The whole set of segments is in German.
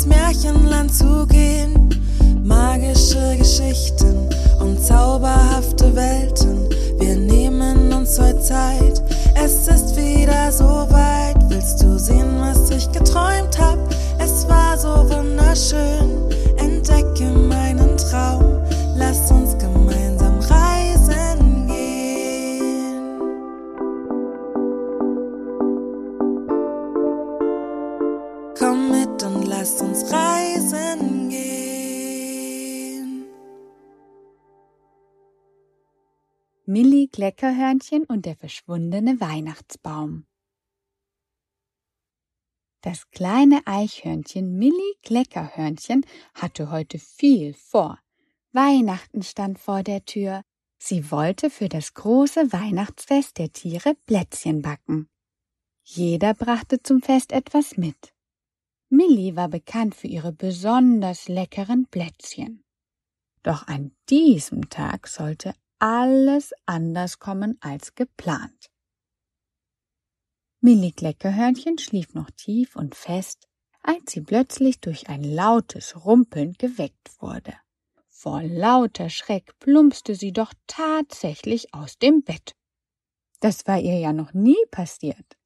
ins Märchenland zu gehen. Magische Geschichten und zauberhafte Welten. Wir nehmen uns heute Zeit. Es ist wieder so weit. Willst du sehen, was ich geträumt hab? Es war so wunderschön. Entdecke meinen Traum. Und lass uns reisen gehen. Milli Kleckerhörnchen und der verschwundene Weihnachtsbaum. Das kleine Eichhörnchen Milli Kleckerhörnchen hatte heute viel vor. Weihnachten stand vor der Tür. Sie wollte für das große Weihnachtsfest der Tiere Plätzchen backen. Jeder brachte zum Fest etwas mit. Milli war bekannt für ihre besonders leckeren Plätzchen. Doch an diesem Tag sollte alles anders kommen als geplant. Milli Kleckerhörnchen schlief noch tief und fest, als sie plötzlich durch ein lautes Rumpeln geweckt wurde. Vor lauter Schreck plumpste sie doch tatsächlich aus dem Bett. Das war ihr ja noch nie passiert.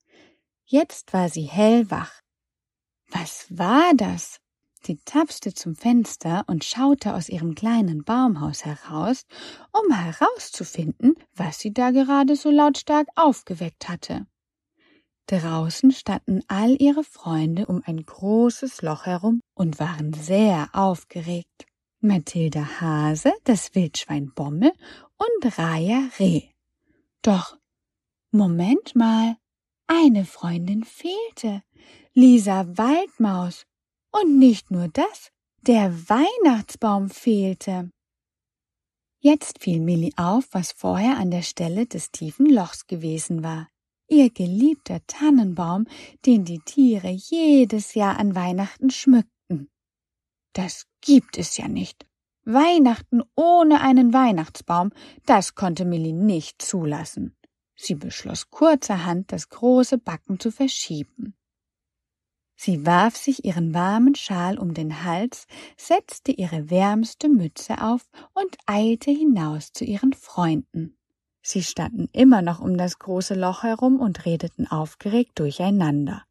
Jetzt war sie hellwach. Was war das? Sie tapste zum Fenster und schaute aus ihrem kleinen Baumhaus heraus, um herauszufinden, was sie da gerade so lautstark aufgeweckt hatte. Draußen standen all ihre Freunde um ein großes Loch herum und waren sehr aufgeregt. Mathilda Hase, das Wildschwein Bommel und Raya Reh. Doch, Moment mal, eine Freundin fehlte, Lisa Waldmaus. Und nicht nur das, der Weihnachtsbaum fehlte. Jetzt fiel Millie auf, was vorher an der Stelle des tiefen Lochs gewesen war ihr geliebter Tannenbaum, den die Tiere jedes Jahr an Weihnachten schmückten. Das gibt es ja nicht. Weihnachten ohne einen Weihnachtsbaum, das konnte Millie nicht zulassen. Sie beschloss kurzerhand, das große Backen zu verschieben. Sie warf sich ihren warmen Schal um den Hals, setzte ihre wärmste Mütze auf und eilte hinaus zu ihren Freunden. Sie standen immer noch um das große Loch herum und redeten aufgeregt durcheinander.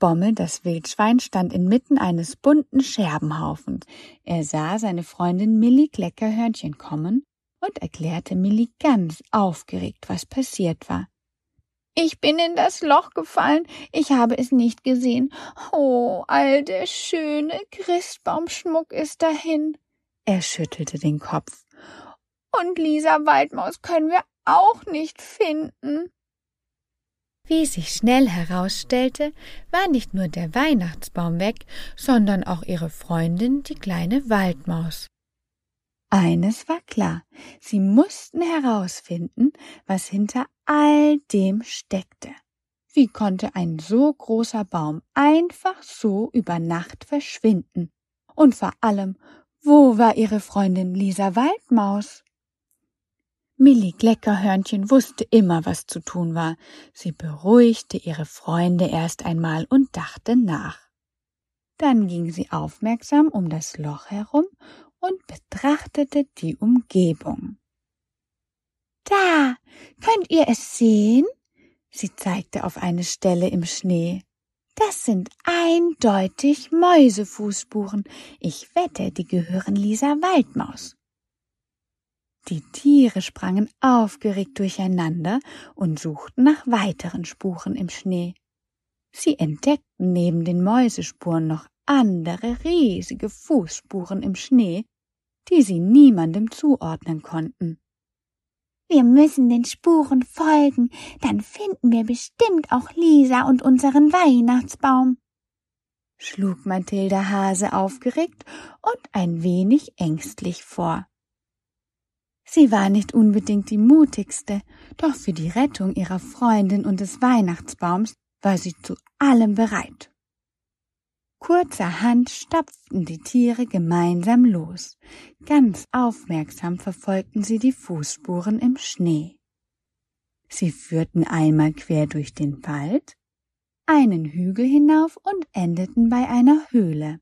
Bommel, das Wildschwein, stand inmitten eines bunten Scherbenhaufens. Er sah seine Freundin Millie Kleckerhörnchen kommen und erklärte Millie ganz aufgeregt, was passiert war. Ich bin in das Loch gefallen, ich habe es nicht gesehen. Oh, all der schöne Christbaumschmuck ist dahin. Er schüttelte den Kopf. Und Lisa Waldmaus können wir auch nicht finden. Wie sich schnell herausstellte, war nicht nur der Weihnachtsbaum weg, sondern auch ihre Freundin, die kleine Waldmaus. Eines war klar, sie mussten herausfinden, was hinter all dem steckte. Wie konnte ein so großer Baum einfach so über Nacht verschwinden? Und vor allem, wo war ihre Freundin Lisa Waldmaus? Millie Kleckerhörnchen wusste immer, was zu tun war. Sie beruhigte ihre Freunde erst einmal und dachte nach. Dann ging sie aufmerksam um das Loch herum und betrachtete die Umgebung. Da, könnt ihr es sehen? Sie zeigte auf eine Stelle im Schnee. Das sind eindeutig Mäusefußspuren. Ich wette, die gehören Lisa Waldmaus. Die Tiere sprangen aufgeregt durcheinander und suchten nach weiteren Spuren im Schnee. Sie entdeckten neben den Mäusespuren noch andere riesige Fußspuren im Schnee, die sie niemandem zuordnen konnten. Wir müssen den Spuren folgen, dann finden wir bestimmt auch Lisa und unseren Weihnachtsbaum, schlug Mathilda Hase aufgeregt und ein wenig ängstlich vor. Sie war nicht unbedingt die mutigste, doch für die Rettung ihrer Freundin und des Weihnachtsbaums war sie zu allem bereit. Kurzerhand stapften die Tiere gemeinsam los. Ganz aufmerksam verfolgten sie die Fußspuren im Schnee. Sie führten einmal quer durch den Wald, einen Hügel hinauf und endeten bei einer Höhle.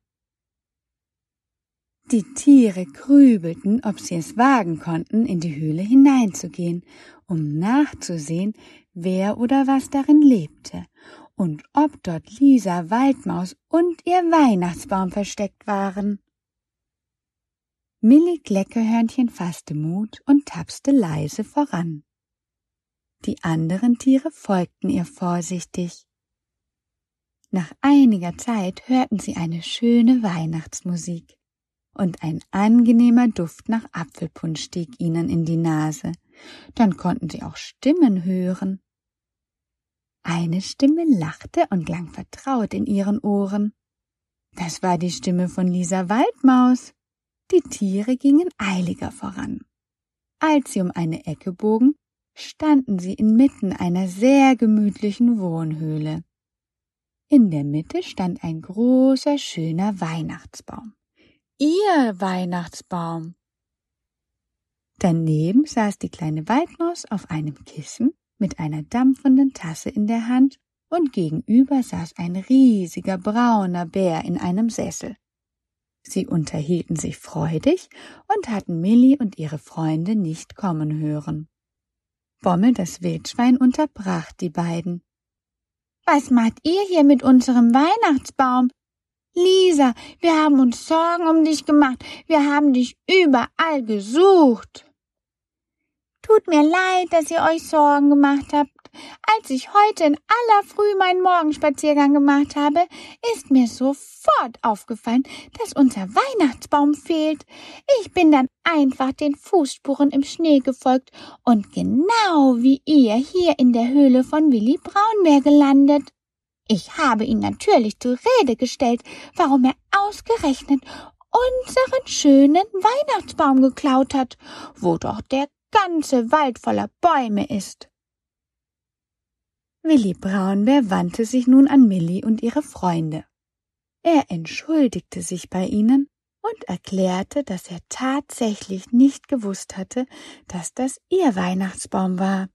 Die Tiere grübelten, ob sie es wagen konnten, in die Höhle hineinzugehen, um nachzusehen, wer oder was darin lebte, und ob dort Lisa Waldmaus und ihr Weihnachtsbaum versteckt waren. Millie Kleckerhörnchen fasste Mut und tapste leise voran. Die anderen Tiere folgten ihr vorsichtig. Nach einiger Zeit hörten sie eine schöne Weihnachtsmusik, und ein angenehmer Duft nach Apfelpunsch stieg ihnen in die Nase. Dann konnten sie auch Stimmen hören. Eine Stimme lachte und klang vertraut in ihren Ohren. Das war die Stimme von Lisa Waldmaus. Die Tiere gingen eiliger voran. Als sie um eine Ecke bogen, standen sie inmitten einer sehr gemütlichen Wohnhöhle. In der Mitte stand ein großer, schöner Weihnachtsbaum. Ihr Weihnachtsbaum. Daneben saß die kleine Waldmaus auf einem Kissen mit einer dampfenden Tasse in der Hand und gegenüber saß ein riesiger brauner Bär in einem Sessel. Sie unterhielten sich freudig und hatten Millie und ihre Freunde nicht kommen hören. Bommel das Wildschwein unterbrach die beiden. Was macht ihr hier mit unserem Weihnachtsbaum? Lisa, wir haben uns Sorgen um dich gemacht. Wir haben dich überall gesucht. Tut mir leid, dass ihr euch Sorgen gemacht habt. Als ich heute in aller Früh meinen Morgenspaziergang gemacht habe, ist mir sofort aufgefallen, dass unser Weihnachtsbaum fehlt. Ich bin dann einfach den Fußspuren im Schnee gefolgt und genau wie ihr hier in der Höhle von Willi Braunbär gelandet. Ich habe ihn natürlich zur Rede gestellt, warum er ausgerechnet unseren schönen Weihnachtsbaum geklaut hat, wo doch der ganze Wald voller Bäume ist. Willi Braunbär wandte sich nun an Millie und ihre Freunde. Er entschuldigte sich bei ihnen und erklärte, dass er tatsächlich nicht gewusst hatte, dass das ihr Weihnachtsbaum war.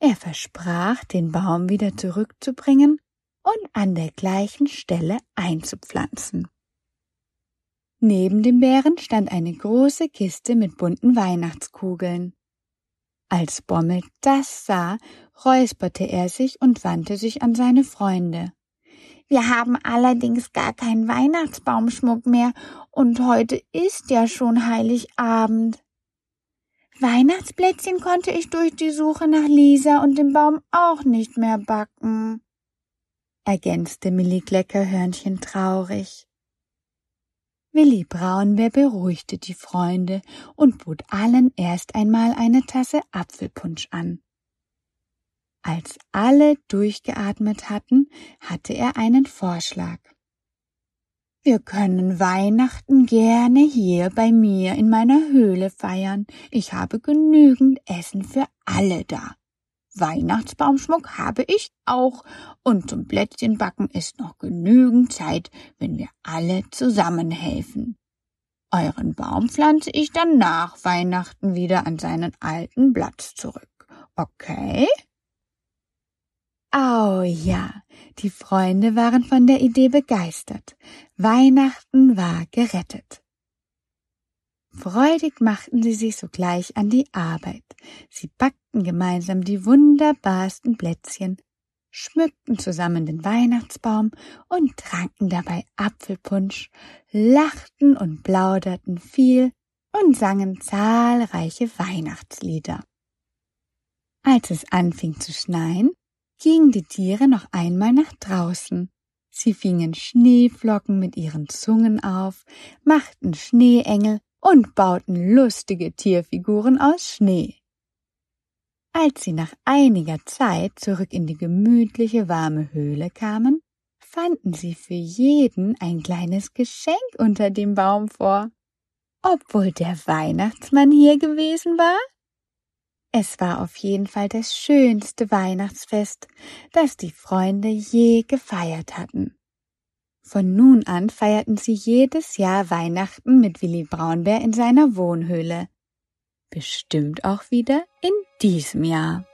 Er versprach, den Baum wieder zurückzubringen und an der gleichen Stelle einzupflanzen. Neben dem Bären stand eine große Kiste mit bunten Weihnachtskugeln. Als Bommel das sah, räusperte er sich und wandte sich an seine Freunde. Wir haben allerdings gar keinen Weihnachtsbaumschmuck mehr, und heute ist ja schon Heiligabend. Weihnachtsplätzchen konnte ich durch die Suche nach Lisa und dem Baum auch nicht mehr backen, ergänzte Millie Kleckerhörnchen traurig. Willi Braunbär beruhigte die Freunde und bot allen erst einmal eine Tasse Apfelpunsch an. Als alle durchgeatmet hatten, hatte er einen Vorschlag. Wir können Weihnachten gerne hier bei mir in meiner Höhle feiern. Ich habe genügend Essen für alle da. Weihnachtsbaumschmuck habe ich auch, und zum Plätzchenbacken ist noch genügend Zeit, wenn wir alle zusammenhelfen. Euren Baum pflanze ich dann nach Weihnachten wieder an seinen alten Platz zurück. Okay? Oh ja, die Freunde waren von der Idee begeistert. Weihnachten war gerettet. Freudig machten sie sich sogleich an die Arbeit. Sie backten gemeinsam die wunderbarsten Plätzchen, schmückten zusammen den Weihnachtsbaum und tranken dabei Apfelpunsch, lachten und plauderten viel und sangen zahlreiche Weihnachtslieder. Als es anfing zu schneien, gingen die Tiere noch einmal nach draußen. Sie fingen Schneeflocken mit ihren Zungen auf, machten Schneeengel und bauten lustige Tierfiguren aus Schnee. Als sie nach einiger Zeit zurück in die gemütliche warme Höhle kamen, fanden sie für jeden ein kleines Geschenk unter dem Baum vor. Obwohl der Weihnachtsmann hier gewesen war? Es war auf jeden Fall das schönste Weihnachtsfest, das die Freunde je gefeiert hatten. Von nun an feierten sie jedes Jahr Weihnachten mit Willi Braunbär in seiner Wohnhöhle. Bestimmt auch wieder in diesem Jahr.